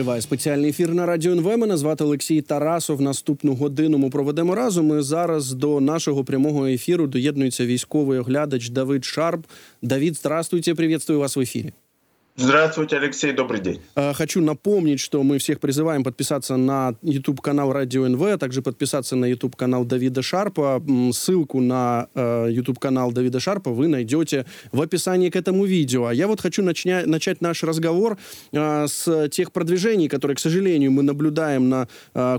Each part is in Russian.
Триває спеціальний ефір на радіо НВ. Мене звати Олексій Тарасов. Наступну годину ми проведемо разом. І зараз до нашого прямого ефіру доєднується військовий оглядач Давид Шарп. Давид, здравствуйте, приветствую вас в эфире. Здравствуйте, Алексей, добрый день. Э, хочу напомнить, что мы всех призываем подписаться на YouTube-канал Радио НВ, а также подписаться на YouTube-канал Давида Шарпа. Ссылку на э, YouTube-канал Давида Шарпа вы найдете в описании к этому видео. А я вот хочу начня- начать наш разговор э, с тех продвижений, которые, к сожалению, мы наблюдаем на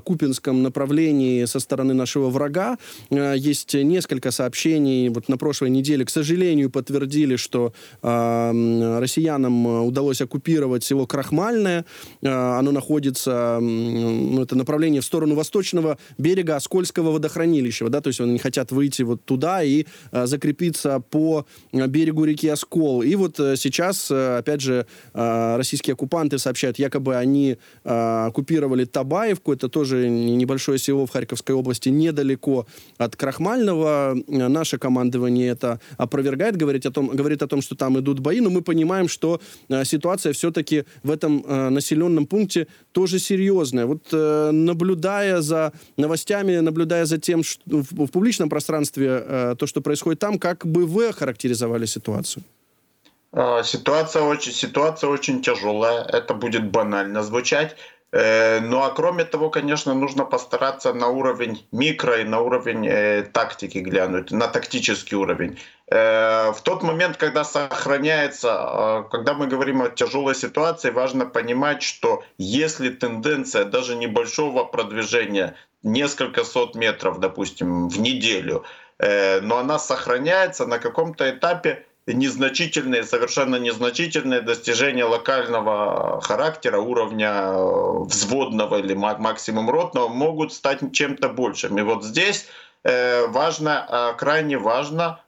Купинском направлении со стороны нашего врага. Есть несколько сообщений. Вот на прошлой неделе, к сожалению, подтвердили, что россиянам удалось оккупировать село Крахмальное. Э, оно находится, ну, это направление в сторону восточного берега Оскольского водохранилища. Да, то есть они хотят выйти вот туда и э, закрепиться по берегу реки Оскол. И вот э, сейчас, опять же, российские оккупанты сообщают, якобы они оккупировали Табаевку, это тоже небольшое село в Харьковской области, недалеко от Крахмального. Наше командование это опровергает, говорит о том, говорит о том что там идут бои, но мы понимаем, что ситуация все-таки в этом э, населенном пункте тоже серьезная. Вот э, наблюдая за новостями, наблюдая за тем, что в, в публичном пространстве э, то, что происходит там, как бы вы характеризовали ситуацию? Ситуация очень, ситуация очень тяжелая. Это будет банально звучать. Э, ну а кроме того, конечно, нужно постараться на уровень микро и на уровень э, тактики глянуть, на тактический уровень. Э, в тот момент, когда сохраняется, э, когда мы говорим о тяжелой ситуации, важно понимать, что если тенденция даже небольшого продвижения, несколько сот метров, допустим, в неделю, э, но она сохраняется на каком-то этапе, незначительные, совершенно незначительные достижения локального характера, уровня э, взводного или максимум ротного могут стать чем-то большим. И вот здесь э, важно, э, крайне важно,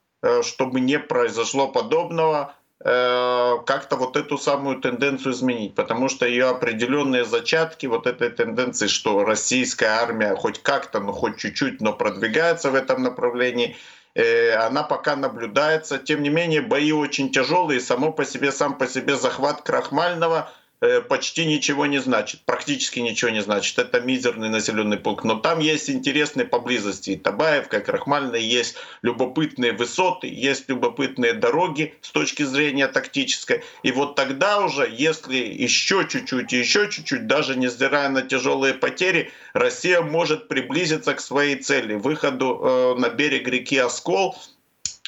чтобы не произошло подобного, как-то вот эту самую тенденцию изменить, потому что ее определенные зачатки вот этой тенденции, что российская армия хоть как-то, ну хоть чуть-чуть, но продвигается в этом направлении – Э, она пока наблюдается. Тем не менее, бои очень тяжелые. Само по себе, сам по себе захват Крахмального Э, почти ничего не значит, практически ничего не значит. Это мизерный населенный пункт. Но там есть интересные поблизости. И Табаевка, и Крахмальная, есть любопытные высоты, есть любопытные дороги с точки зрения тактической. И вот тогда уже, если еще чуть-чуть, еще чуть-чуть, даже не сдирая на тяжелые потери, Россия может приблизиться к своей цели, выходу э, на берег реки Оскол,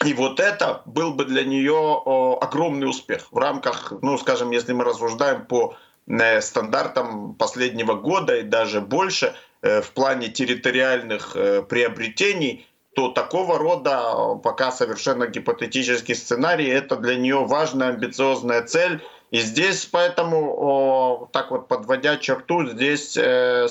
и вот это был бы для нее огромный успех в рамках, ну, скажем, если мы рассуждаем по э, стандартам последнего года и даже больше э, в плане территориальных э, приобретений, то такого рода пока совершенно гипотетический сценарий, это для нее важная, амбициозная цель. И здесь поэтому, так вот подводя черту, здесь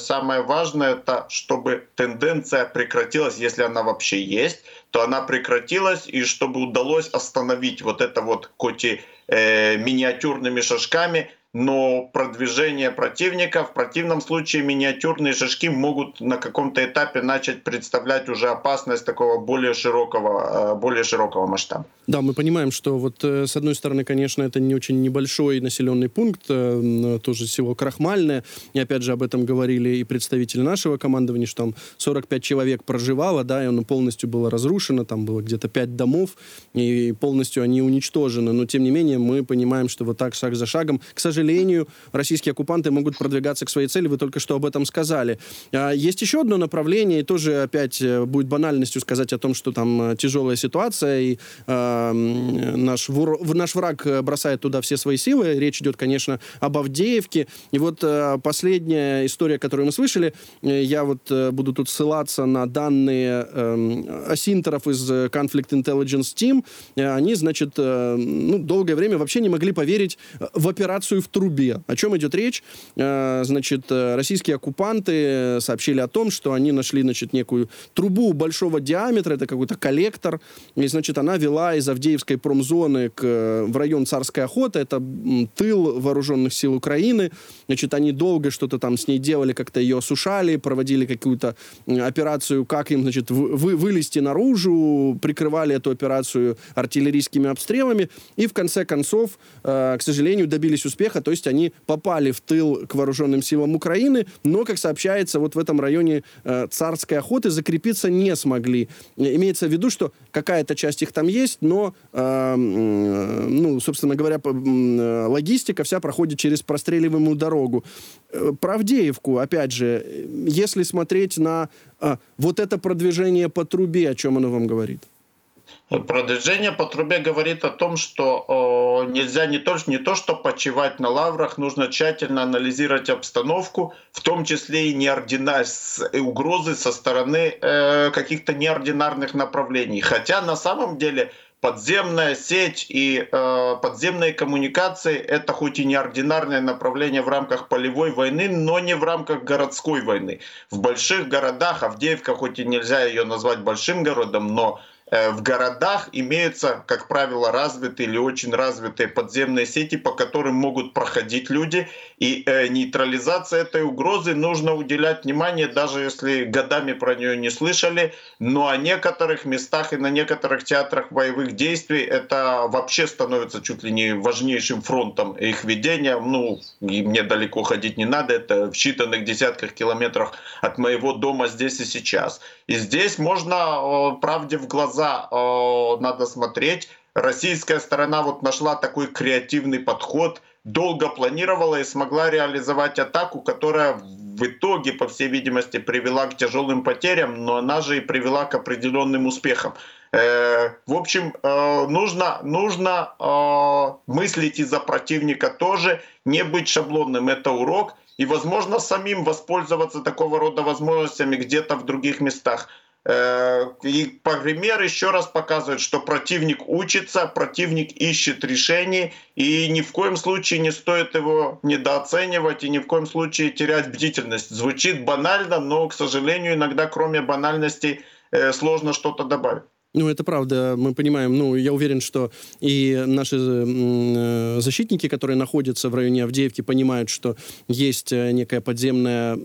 самое важное, это чтобы тенденция прекратилась, если она вообще есть, то она прекратилась, и чтобы удалось остановить вот это вот, хоть и э, миниатюрными шажками, но продвижение противника, в противном случае миниатюрные шажки могут на каком-то этапе начать представлять уже опасность такого более широкого, э, более широкого масштаба. Да, мы понимаем, что вот э, с одной стороны, конечно, это не очень небольшой населенный пункт, э, тоже село Крахмальное, и опять же об этом говорили и представители нашего командования, что там 45 человек проживало, да, и оно полностью было разрушено, там было где-то 5 домов, и полностью они уничтожены, но тем не менее мы понимаем, что вот так шаг за шагом, к сожалению, сожалению, российские оккупанты могут продвигаться к своей цели. Вы только что об этом сказали. А, есть еще одно направление, и тоже опять э, будет банальностью сказать о том, что там э, тяжелая ситуация, и э, наш, наш враг бросает туда все свои силы. Речь идет, конечно, об Авдеевке. И вот э, последняя история, которую мы слышали, э, я вот э, буду тут ссылаться на данные э, асинтеров из Conflict Intelligence Team. Они, значит, э, ну, долгое время вообще не могли поверить в операцию в трубе. О чем идет речь? Э, значит, э, российские оккупанты сообщили о том, что они нашли, значит, некую трубу большого диаметра, это какой-то коллектор, и, значит, она вела из Авдеевской промзоны к, в район Царской охоты, это тыл вооруженных сил Украины, значит, они долго что-то там с ней делали, как-то ее осушали, проводили какую-то операцию, как им, значит, вы, вылезти наружу, прикрывали эту операцию артиллерийскими обстрелами, и в конце концов, э, к сожалению, добились успеха, то есть они попали в тыл к вооруженным силам Украины, но, как сообщается, вот в этом районе э, царской охоты закрепиться не смогли. Имеется в виду, что какая-то часть их там есть, но, э, ну, собственно говоря, э, логистика вся проходит через простреливаемую дорогу. Э, про Авдеевку, опять же, если смотреть на э, вот это продвижение по трубе, о чем оно вам говорит? Продвижение по трубе говорит о том, что нельзя не то, не то, что почивать на лаврах, нужно тщательно анализировать обстановку, в том числе и неординар... угрозы со стороны э, каких-то неординарных направлений. Хотя на самом деле подземная сеть и э, подземные коммуникации — это хоть и неординарное направление в рамках полевой войны, но не в рамках городской войны. В больших городах, Авдеевка, хоть и нельзя ее назвать большим городом, но в городах имеются, как правило, развитые или очень развитые подземные сети, по которым могут проходить люди. И э, нейтрализация этой угрозы нужно уделять внимание, даже если годами про нее не слышали. Но о некоторых местах и на некоторых театрах боевых действий это вообще становится чуть ли не важнейшим фронтом их ведения. Ну, и мне далеко ходить не надо, это в считанных десятках километрах от моего дома здесь и сейчас. И здесь можно правде в глаза надо смотреть. Российская сторона вот нашла такой креативный подход, долго планировала и смогла реализовать атаку, которая в итоге, по всей видимости, привела к тяжелым потерям, но она же и привела к определенным успехам. Э, в общем, э, нужно, нужно э, мыслить и за противника тоже, не быть шаблонным. Это урок и, возможно, самим воспользоваться такого рода возможностями где-то в других местах. Э, и пример еще раз показывает, что противник учится, противник ищет решений, и ни в коем случае не стоит его недооценивать и ни в коем случае терять бдительность. Звучит банально, но, к сожалению, иногда кроме банальности э, сложно что-то добавить. Ну, это правда, мы понимаем. Ну, я уверен, что и наши э, защитники, которые находятся в районе Авдеевки, понимают, что есть э, некая подземная,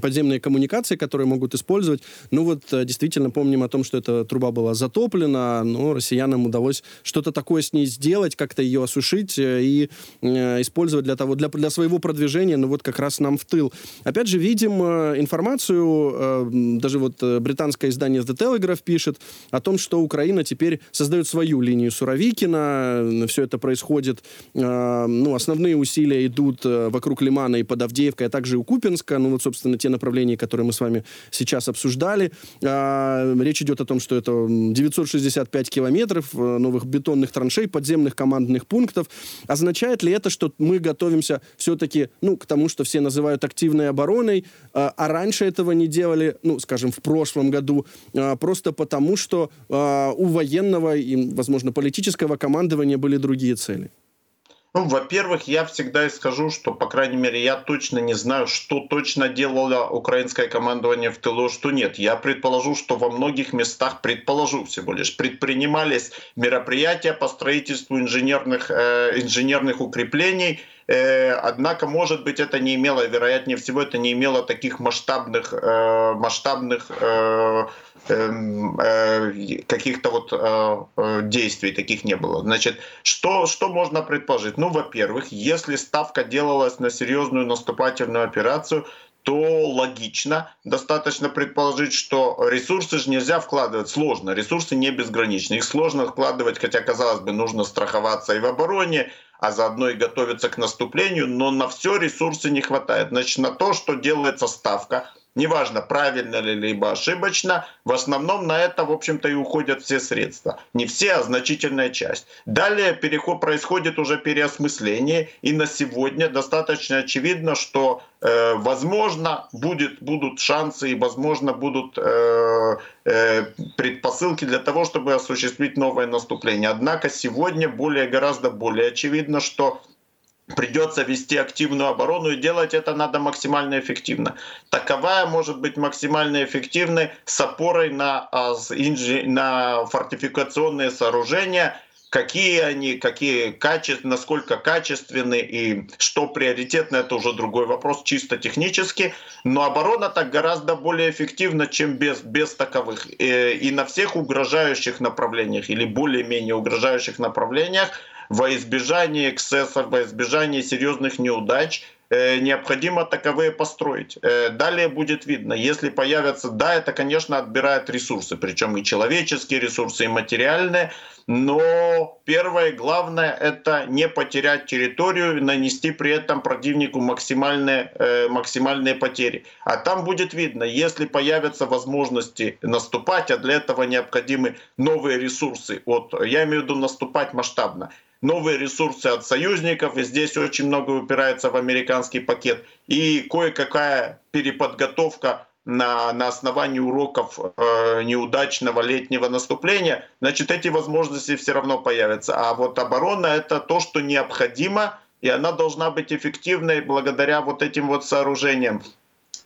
подземные коммуникации, которые могут использовать. Ну, вот э, действительно помним о том, что эта труба была затоплена, но россиянам удалось что-то такое с ней сделать, как-то ее осушить и использовать для того, для, для своего продвижения, ну, вот как раз нам в тыл. Опять же, видим информацию, даже вот британское издание The Telegraph пишет о том, что Украина теперь создает свою линию Суровикина. Все это происходит, э, ну, основные усилия идут э, вокруг Лимана и под Авдеевкой, а также у Купинска. Ну, вот, собственно, те направления, которые мы с вами сейчас обсуждали. Э, речь идет о том, что это 965 километров э, новых бетонных траншей, подземных командных пунктов. Означает ли это, что мы готовимся все-таки, ну, к тому, что все называют активной обороной, э, а раньше этого не делали, ну, скажем, в прошлом году, просто потому, что а, у военного и, возможно, политического командования были другие цели? Ну, во-первых, я всегда и скажу, что, по крайней мере, я точно не знаю, что точно делало украинское командование в тылу, что нет. Я предположу, что во многих местах, предположу всего лишь, предпринимались мероприятия по строительству инженерных, э, инженерных укреплений, э, однако, может быть, это не имело, вероятнее всего, это не имело таких масштабных, э, масштабных э, каких-то вот э, э, действий таких не было. Значит, что, что можно предположить? Ну, во-первых, если ставка делалась на серьезную наступательную операцию, то логично достаточно предположить, что ресурсы же нельзя вкладывать сложно. Ресурсы не безграничны. Их сложно вкладывать, хотя, казалось бы, нужно страховаться и в обороне, а заодно и готовиться к наступлению, но на все ресурсы не хватает. Значит, на то, что делается ставка – неважно, правильно ли, либо ошибочно, в основном на это, в общем-то, и уходят все средства. Не все, а значительная часть. Далее переход происходит уже переосмысление, и на сегодня достаточно очевидно, что э, возможно будет, будут шансы и возможно будут э, э, предпосылки для того, чтобы осуществить новое наступление. Однако сегодня более гораздо более очевидно, что придется вести активную оборону, и делать это надо максимально эффективно. Таковая может быть максимально эффективной с опорой на, а, на фортификационные сооружения, какие они, какие качества, насколько качественны и что приоритетно, это уже другой вопрос, чисто технически. Но оборона так гораздо более эффективна, чем без, без таковых. И, и на всех угрожающих направлениях или более-менее угрожающих направлениях во избежание эксцессов, во избежание серьезных неудач Э, необходимо таковые построить. Э, далее будет видно, если появятся, да, это, конечно, отбирает ресурсы, причем и человеческие ресурсы, и материальные, но первое, главное, это не потерять территорию, нанести при этом противнику максимальные, э, максимальные потери. А там будет видно, если появятся возможности наступать, а для этого необходимы новые ресурсы. Вот, я имею в виду наступать масштабно новые ресурсы от союзников, и здесь очень много упирается в американский пакет, и кое-какая переподготовка на, на основании уроков э, неудачного летнего наступления, значит, эти возможности все равно появятся. А вот оборона — это то, что необходимо, и она должна быть эффективной благодаря вот этим вот сооружениям.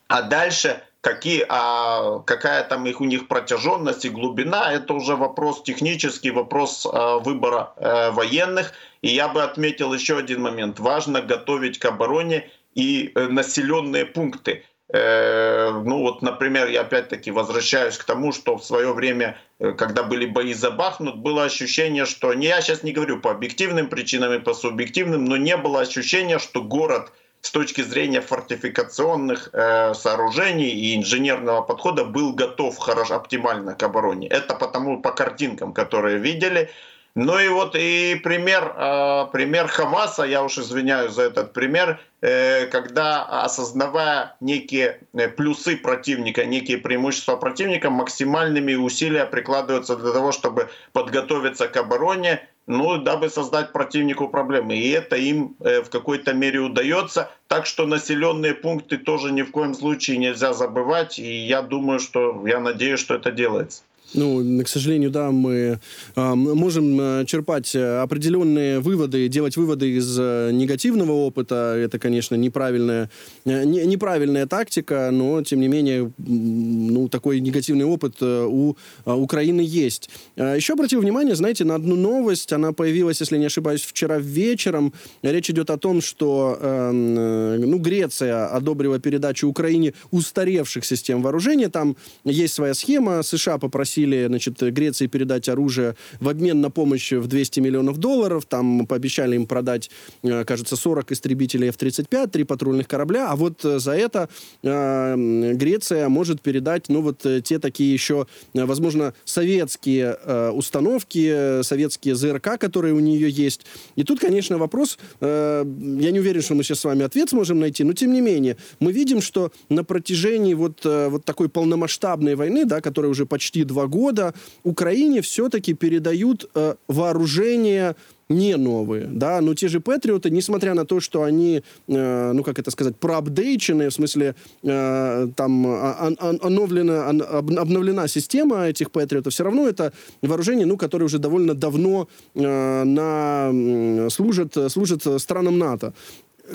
А дальше какие, а какая там их у них протяженность и глубина, это уже вопрос технический, вопрос а, выбора а, военных. И я бы отметил еще один момент. Важно готовить к обороне и э, населенные пункты. Э, ну вот, например, я опять-таки возвращаюсь к тому, что в свое время, э, когда были бои за Бахмут, было ощущение, что, не я сейчас не говорю по объективным причинам и по субъективным, но не было ощущения, что город – с точки зрения фортификационных э, сооружений и инженерного подхода был готов хорошо, оптимально к обороне. Это потому по картинкам, которые видели. Ну и вот и пример, э, пример Хамаса, я уж извиняюсь за этот пример, э, когда осознавая некие э, плюсы противника, некие преимущества противника, максимальными усилия прикладываются для того, чтобы подготовиться к обороне ну, дабы создать противнику проблемы. И это им э, в какой-то мере удается. Так что населенные пункты тоже ни в коем случае нельзя забывать. И я думаю, что, я надеюсь, что это делается. Ну, к сожалению, да, мы э, можем черпать определенные выводы, делать выводы из э, негативного опыта. Это, конечно, неправильная, э, не, неправильная тактика, но, тем не менее, ну, такой негативный опыт э, у Украины есть. Э, еще обратил внимание, знаете, на одну новость. Она появилась, если не ошибаюсь, вчера вечером. Речь идет о том, что эм, э, ну, Греция одобрила передачу Украине устаревших систем вооружения. Там есть своя схема. США попросили попросили, значит, Греции передать оружие в обмен на помощь в 200 миллионов долларов. Там пообещали им продать, э, кажется, 40 истребителей F-35, три патрульных корабля. А вот э, за это э, Греция может передать, ну, вот те такие еще, возможно, советские установки, советские ЗРК, которые у нее есть. И тут, конечно, вопрос, я не уверен, что мы сейчас с вами ответ сможем найти, но тем не менее, мы видим, что на протяжении вот, вот такой полномасштабной войны, да, которая уже почти два года Украине все-таки передают э, вооружение не новые, да, но те же Патриоты, несмотря на то, что они, э, ну, как это сказать, проапдейчены, в смысле, э, там, а, а, обновлена, обновлена система этих Патриотов, все равно это вооружение, ну, которое уже довольно давно э, на, служит, служит странам НАТО.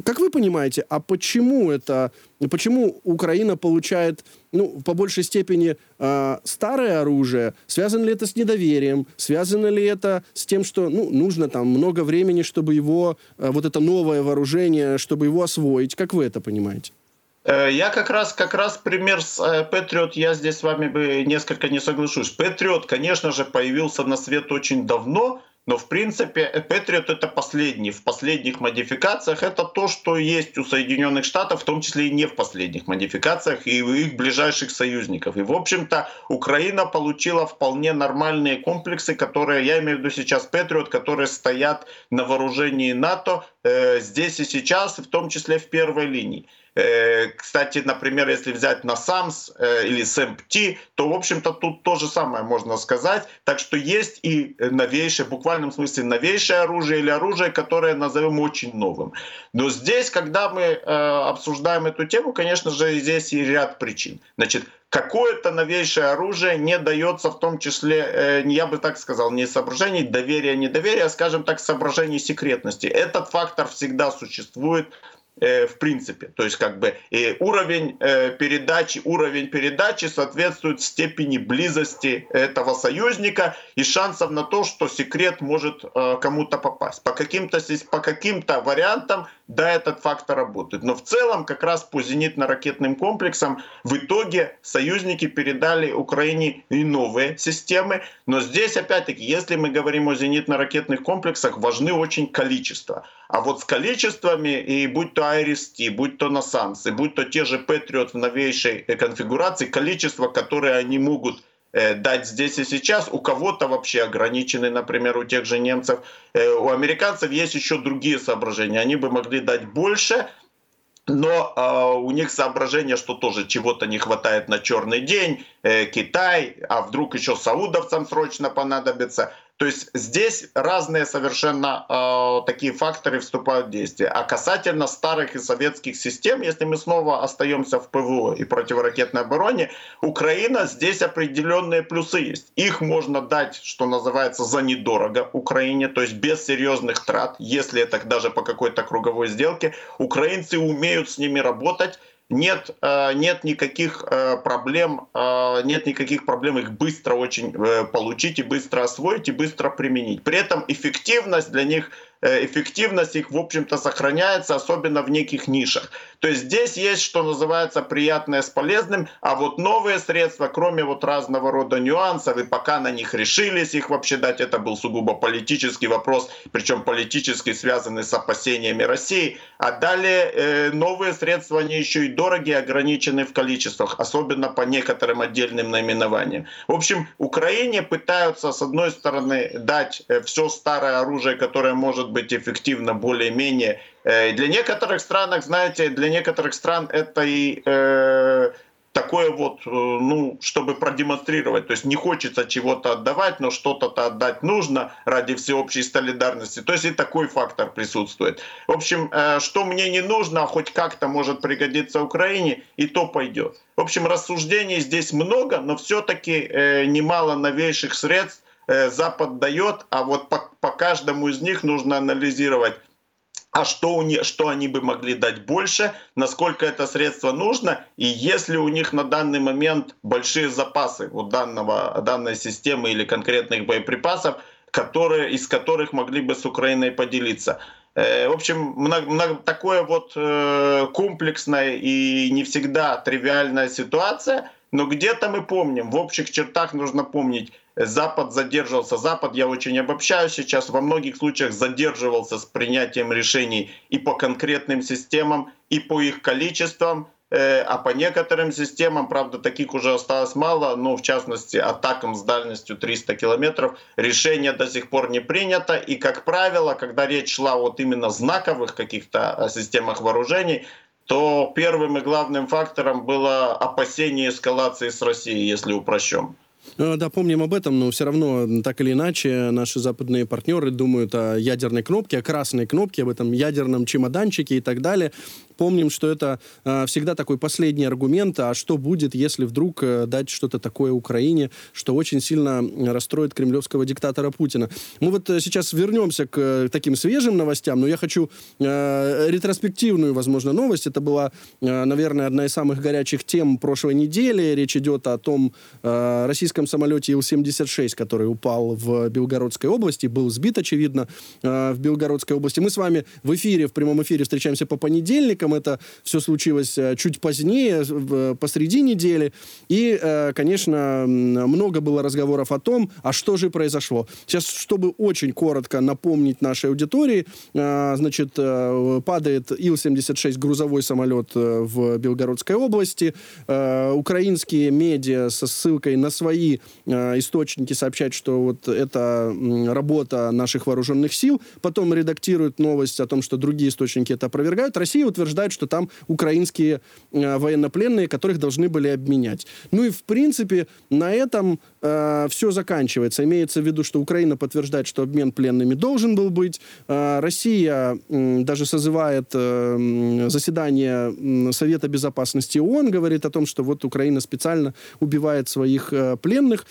Как вы понимаете, а почему это, почему Украина получает, ну, по большей степени э, старое оружие? Связано ли это с недоверием? Связано ли это с тем, что, ну, нужно там много времени, чтобы его, э, вот это новое вооружение, чтобы его освоить? Как вы это понимаете? Э, я как раз, как раз пример с э, я здесь с вами бы несколько не соглашусь. Patriot, конечно же, появился на свет очень давно, но в принципе Patriot это последний. В последних модификациях это то, что есть у Соединенных Штатов, в том числе и не в последних модификациях, и у их ближайших союзников. И в общем-то Украина получила вполне нормальные комплексы, которые, я имею в виду сейчас Patriot, которые стоят на вооружении НАТО э, здесь и сейчас, в том числе в первой линии. Э, кстати, например, если взять на SAMS э, или SAMPT, то, в общем-то, тут то же самое можно сказать. Так что есть и новейшее, в буквальном смысле новейшее оружие или оружие, которое назовем очень новым. Но здесь, когда мы э, обсуждаем эту тему, конечно же, здесь и ряд причин. Значит, какое-то новейшее оружие не дается в том числе, я бы так сказал, не соображений доверия, недоверия, а, скажем так, соображений секретности. Этот фактор всегда существует в принципе. То есть как бы и уровень э, передачи, уровень передачи соответствует степени близости этого союзника и шансов на то, что секрет может э, кому-то попасть. По каким-то по каким-то вариантам да, этот фактор работает. Но в целом как раз по зенитно-ракетным комплексам в итоге союзники передали Украине и новые системы. Но здесь, опять-таки, если мы говорим о зенитно-ракетных комплексах, важны очень количество. А вот с количествами, и будь то Айрис-Ти, будь то Насанс, и будь то те же Патриот в новейшей конфигурации, количество, которое они могут дать здесь и сейчас. У кого-то вообще ограничены, например, у тех же немцев. Э, у американцев есть еще другие соображения. Они бы могли дать больше, но э, у них соображение, что тоже чего-то не хватает на черный день, э, Китай, а вдруг еще саудовцам срочно понадобится. То есть здесь разные совершенно э, такие факторы вступают в действие. А касательно старых и советских систем, если мы снова остаемся в ПВО и противоракетной обороне, Украина здесь определенные плюсы есть. Их можно дать, что называется, за недорого Украине, то есть без серьезных трат, если это даже по какой-то круговой сделке. Украинцы умеют с ними работать нет, э, нет никаких э, проблем, э, нет никаких проблем их быстро очень получить и быстро освоить и быстро применить. При этом эффективность для них эффективность их, в общем-то, сохраняется, особенно в неких нишах. То есть здесь есть, что называется, приятное с полезным, а вот новые средства, кроме вот разного рода нюансов, и пока на них решились их вообще дать, это был сугубо политический вопрос, причем политически связанный с опасениями России. А далее э, новые средства, они еще и дорогие, ограничены в количествах, особенно по некоторым отдельным наименованиям. В общем, Украине пытаются, с одной стороны, дать э, все старое оружие, которое может быть эффективно более-менее. Э, для некоторых стран, знаете, для некоторых стран это и э, такое вот, э, ну, чтобы продемонстрировать. То есть не хочется чего-то отдавать, но что-то-то отдать нужно ради всеобщей солидарности. То есть и такой фактор присутствует. В общем, э, что мне не нужно, а хоть как-то может пригодиться Украине, и то пойдет. В общем, рассуждений здесь много, но все-таки немало новейших средств Запад дает, а вот по, по каждому из них нужно анализировать, а что, у них, что они бы могли дать больше, насколько это средство нужно, и если у них на данный момент большие запасы у данного, данной системы или конкретных боеприпасов, которые, из которых могли бы с Украиной поделиться. Э, в общем, много, много, такое вот э, комплексная и не всегда тривиальная ситуация, но где-то мы помним, в общих чертах нужно помнить, Запад задерживался, Запад, я очень обобщаю сейчас, во многих случаях задерживался с принятием решений и по конкретным системам, и по их количествам, э, а по некоторым системам, правда, таких уже осталось мало, но в частности атакам с дальностью 300 километров, решение до сих пор не принято. И, как правило, когда речь шла вот именно знаковых каких-то системах вооружений, то первым и главным фактором было опасение эскалации с Россией, если упрощем. Э, да, помним об этом, но все равно, так или иначе, наши западные партнеры думают о ядерной кнопке, о красной кнопке, об этом ядерном чемоданчике и так далее помним, что это э, всегда такой последний аргумент, а что будет, если вдруг э, дать что-то такое Украине, что очень сильно расстроит кремлевского диктатора Путина. Мы вот э, сейчас вернемся к э, таким свежим новостям, но я хочу э, ретроспективную, возможно, новость. Это была, э, наверное, одна из самых горячих тем прошлой недели. Речь идет о том э, российском самолете Ил-76, который упал в Белгородской области, был сбит, очевидно, э, в Белгородской области. Мы с вами в эфире, в прямом эфире встречаемся по понедельникам, Это все случилось э, чуть позднее, посреди недели. И, э, конечно, много было разговоров о том, а что же произошло. Сейчас, чтобы очень коротко напомнить нашей аудитории, э, значит, падает Ил-76 грузовой самолет в Белгородской области. Украинские медиа со ссылкой на свои источники сообщают, что вот это работа наших вооруженных сил. Потом редактируют новость о том, что другие источники это опровергают. Россия утверждает, утверждают, что там украинские э, военнопленные, которых должны были обменять. Ну и, в принципе, на этом э, все заканчивается. Имеется в виду, что Украина подтверждает, что обмен пленными должен был быть. Э, Россия э, даже созывает э, заседание Совета Безопасности ООН, говорит о том, что вот Украина специально убивает своих э, пленных.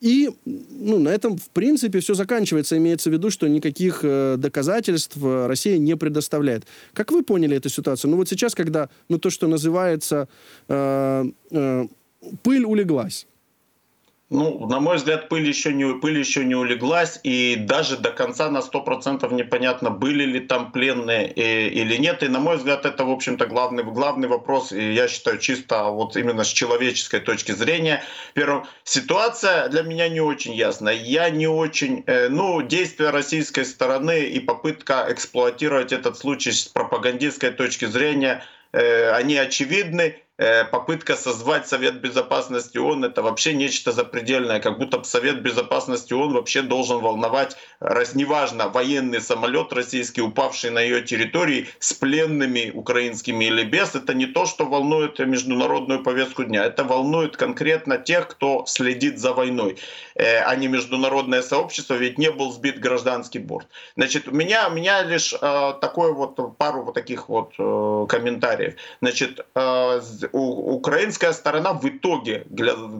И ну, на этом, в принципе, все заканчивается. Имеется в виду, что никаких э, доказательств э, Россия не предоставляет. Как вы поняли эту ситуацию? Ну вот сейчас, когда ну, то, что называется э, э, пыль улеглась. Ну, на мой взгляд, пыль еще не, пыль еще не улеглась, и даже до конца на 100% непонятно, были ли там пленные и, э, или нет. И, на мой взгляд, это, в общем-то, главный, главный вопрос, и я считаю, чисто вот именно с человеческой точки зрения. Первым, ситуация для меня не очень ясна. Я не очень... Э, ну, действия российской стороны и попытка эксплуатировать этот случай с пропагандистской точки зрения, э, они очевидны. Э, попытка созвать Совет Безопасности ООН — это вообще нечто запредельное, как будто Совет Безопасности ООН вообще должен волновать, раз неважно, военный самолет российский, упавший на ее территории, с пленными украинскими или без, это не то, что волнует международную повестку дня, это волнует конкретно тех, кто следит за войной, э, а не международное сообщество, ведь не был сбит гражданский борт. Значит, у меня, у меня лишь э, такой вот, пару вот таких вот комментариев. Значит, украинская сторона в итоге,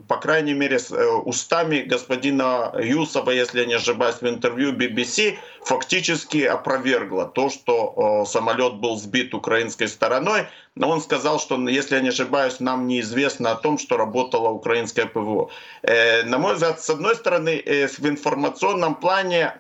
по крайней мере, э, устами господина Юсова, если я не ошибаюсь, в интервью BBC, фактически опровергла то, что самолет был сбит украинской стороной. Но он сказал, что, если я не ошибаюсь, нам неизвестно о том, что работала украинская ПВО. Э, на мой взгляд, с одной стороны, э, в информационном плане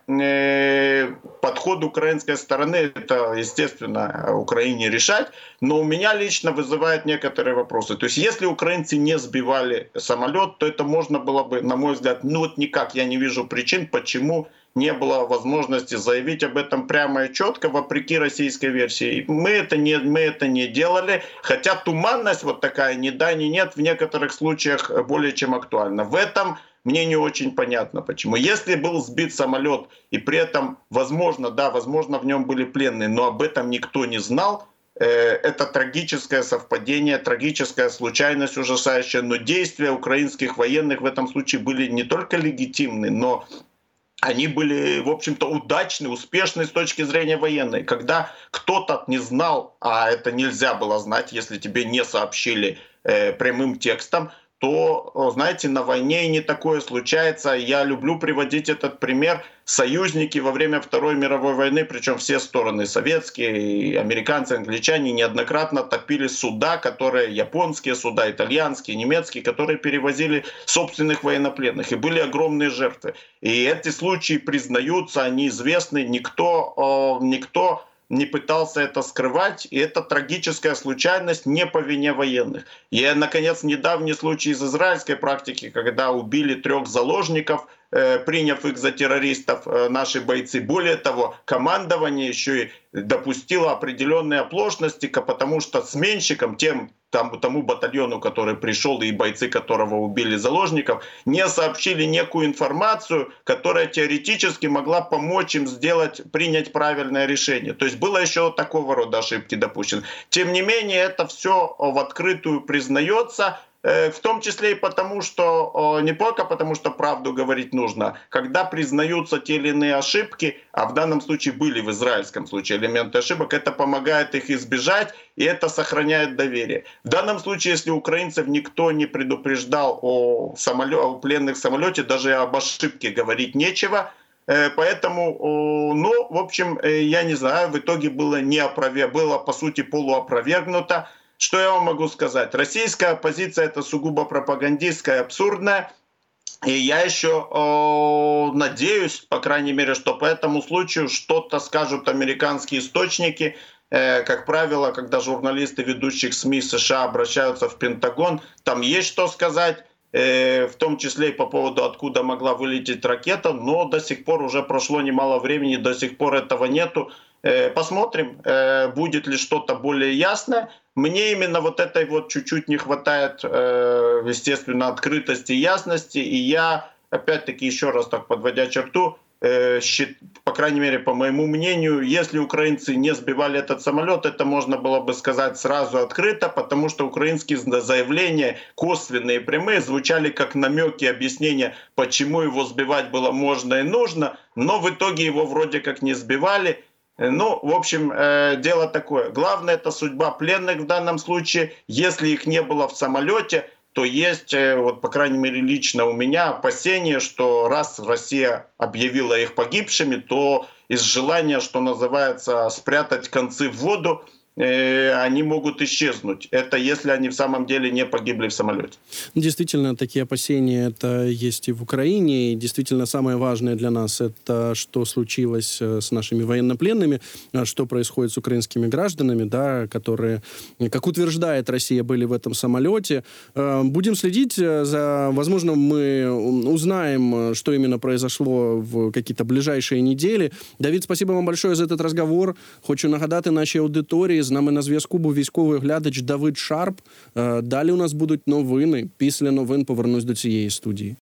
подход украинской стороны, это, естественно, Украине решать, но у меня лично вызывает некоторые вопросы. То есть, если украинцы не сбивали самолет, то это можно было бы, на мой взгляд, ну вот никак, я не вижу причин, почему не было возможности заявить об этом прямо и четко, вопреки российской версии. Мы это не, мы это не делали, хотя туманность вот такая, ни да, ни нет, в некоторых случаях более чем актуальна. В этом мне не очень понятно, почему. Если был сбит самолет, и при этом, возможно, да, возможно, в нем были пленные, но об этом никто не знал, это трагическое совпадение, трагическая случайность ужасающая, но действия украинских военных в этом случае были не только легитимны, но они были, в общем-то, удачны, успешны с точки зрения военной. Когда кто-то не знал, а это нельзя было знать, если тебе не сообщили э, прямым текстом, то, знаете, на войне и не такое случается. Я люблю приводить этот пример. Союзники во время Второй мировой войны, причем все стороны, советские, американцы, англичане, неоднократно топили суда, которые, японские суда, итальянские, немецкие, которые перевозили собственных военнопленных. И были огромные жертвы. И эти случаи признаются, они известны. Никто, никто не пытался это скрывать, и это трагическая случайность не по вине военных. И, наконец, недавний случай из израильской практики, когда убили трех заложников, э, приняв их за террористов, э, наши бойцы. Более того, командование еще и допустило определенные оплошности, потому что сменщикам, тем там, тому батальону, который пришел и бойцы которого убили заложников, не сообщили некую информацию, которая теоретически могла помочь им сделать, принять правильное решение. То есть было еще такого рода ошибки допущены. Тем не менее, это все в открытую признается, в том числе и потому, что не только потому, что правду говорить нужно, когда признаются те или иные ошибки, а в данном случае были в израильском случае элементы ошибок, это помогает их избежать и это сохраняет доверие. В данном случае, если украинцев никто не предупреждал о, самолет, о пленных самолете, даже об ошибке говорить нечего, э, Поэтому, ну, в общем, э, я не знаю, в итоге было не опровер... было, по сути, полуопровергнуто. Что я вам могу сказать? Российская оппозиция это сугубо пропагандистская, абсурдная. И я еще э, надеюсь, по крайней мере, что по этому случаю что-то скажут американские источники. Э, как правило, когда журналисты ведущих СМИ США обращаются в Пентагон, там есть что сказать э, в том числе и по поводу, откуда могла вылететь ракета, но до сих пор уже прошло немало времени, до сих пор этого нету. Э, посмотрим, э, будет ли что-то более ясное. Мне именно вот этой вот чуть-чуть не хватает, э, естественно, открытости и ясности. И я, опять-таки, еще раз так подводя черту, по крайней мере, по моему мнению, если украинцы не сбивали этот самолет, это можно было бы сказать сразу открыто, потому что украинские заявления, косвенные и прямые, звучали как намеки, объяснения, почему его сбивать было можно и нужно, но в итоге его вроде как не сбивали. Э, ну, в общем, э, дело такое. Главное это судьба пленных в данном случае. Если их не было в самолете, то есть, э, вот по крайней мере лично у меня опасение, что раз Россия объявила их погибшими, то из желания, что называется, спрятать концы в воду, они могут исчезнуть. Это если они в самом деле не погибли в самолете. Действительно, такие опасения это есть и в Украине. И действительно, самое важное для нас это что случилось э, с нашими военнопленными, э, что происходит с украинскими гражданами, да, которые, как утверждает Россия, были в этом самолете. Э, Будем следить за... Возможно, мы узнаем, что именно произошло в какие-то ближайшие недели. Давид, спасибо вам большое за этот разговор. Хочу нагадати нашій аудиторії. З нами на зв'язку був військовий оглядач Давид Шарп. Е, Далі у нас будуть новини. Після новин повернусь до цієї студії.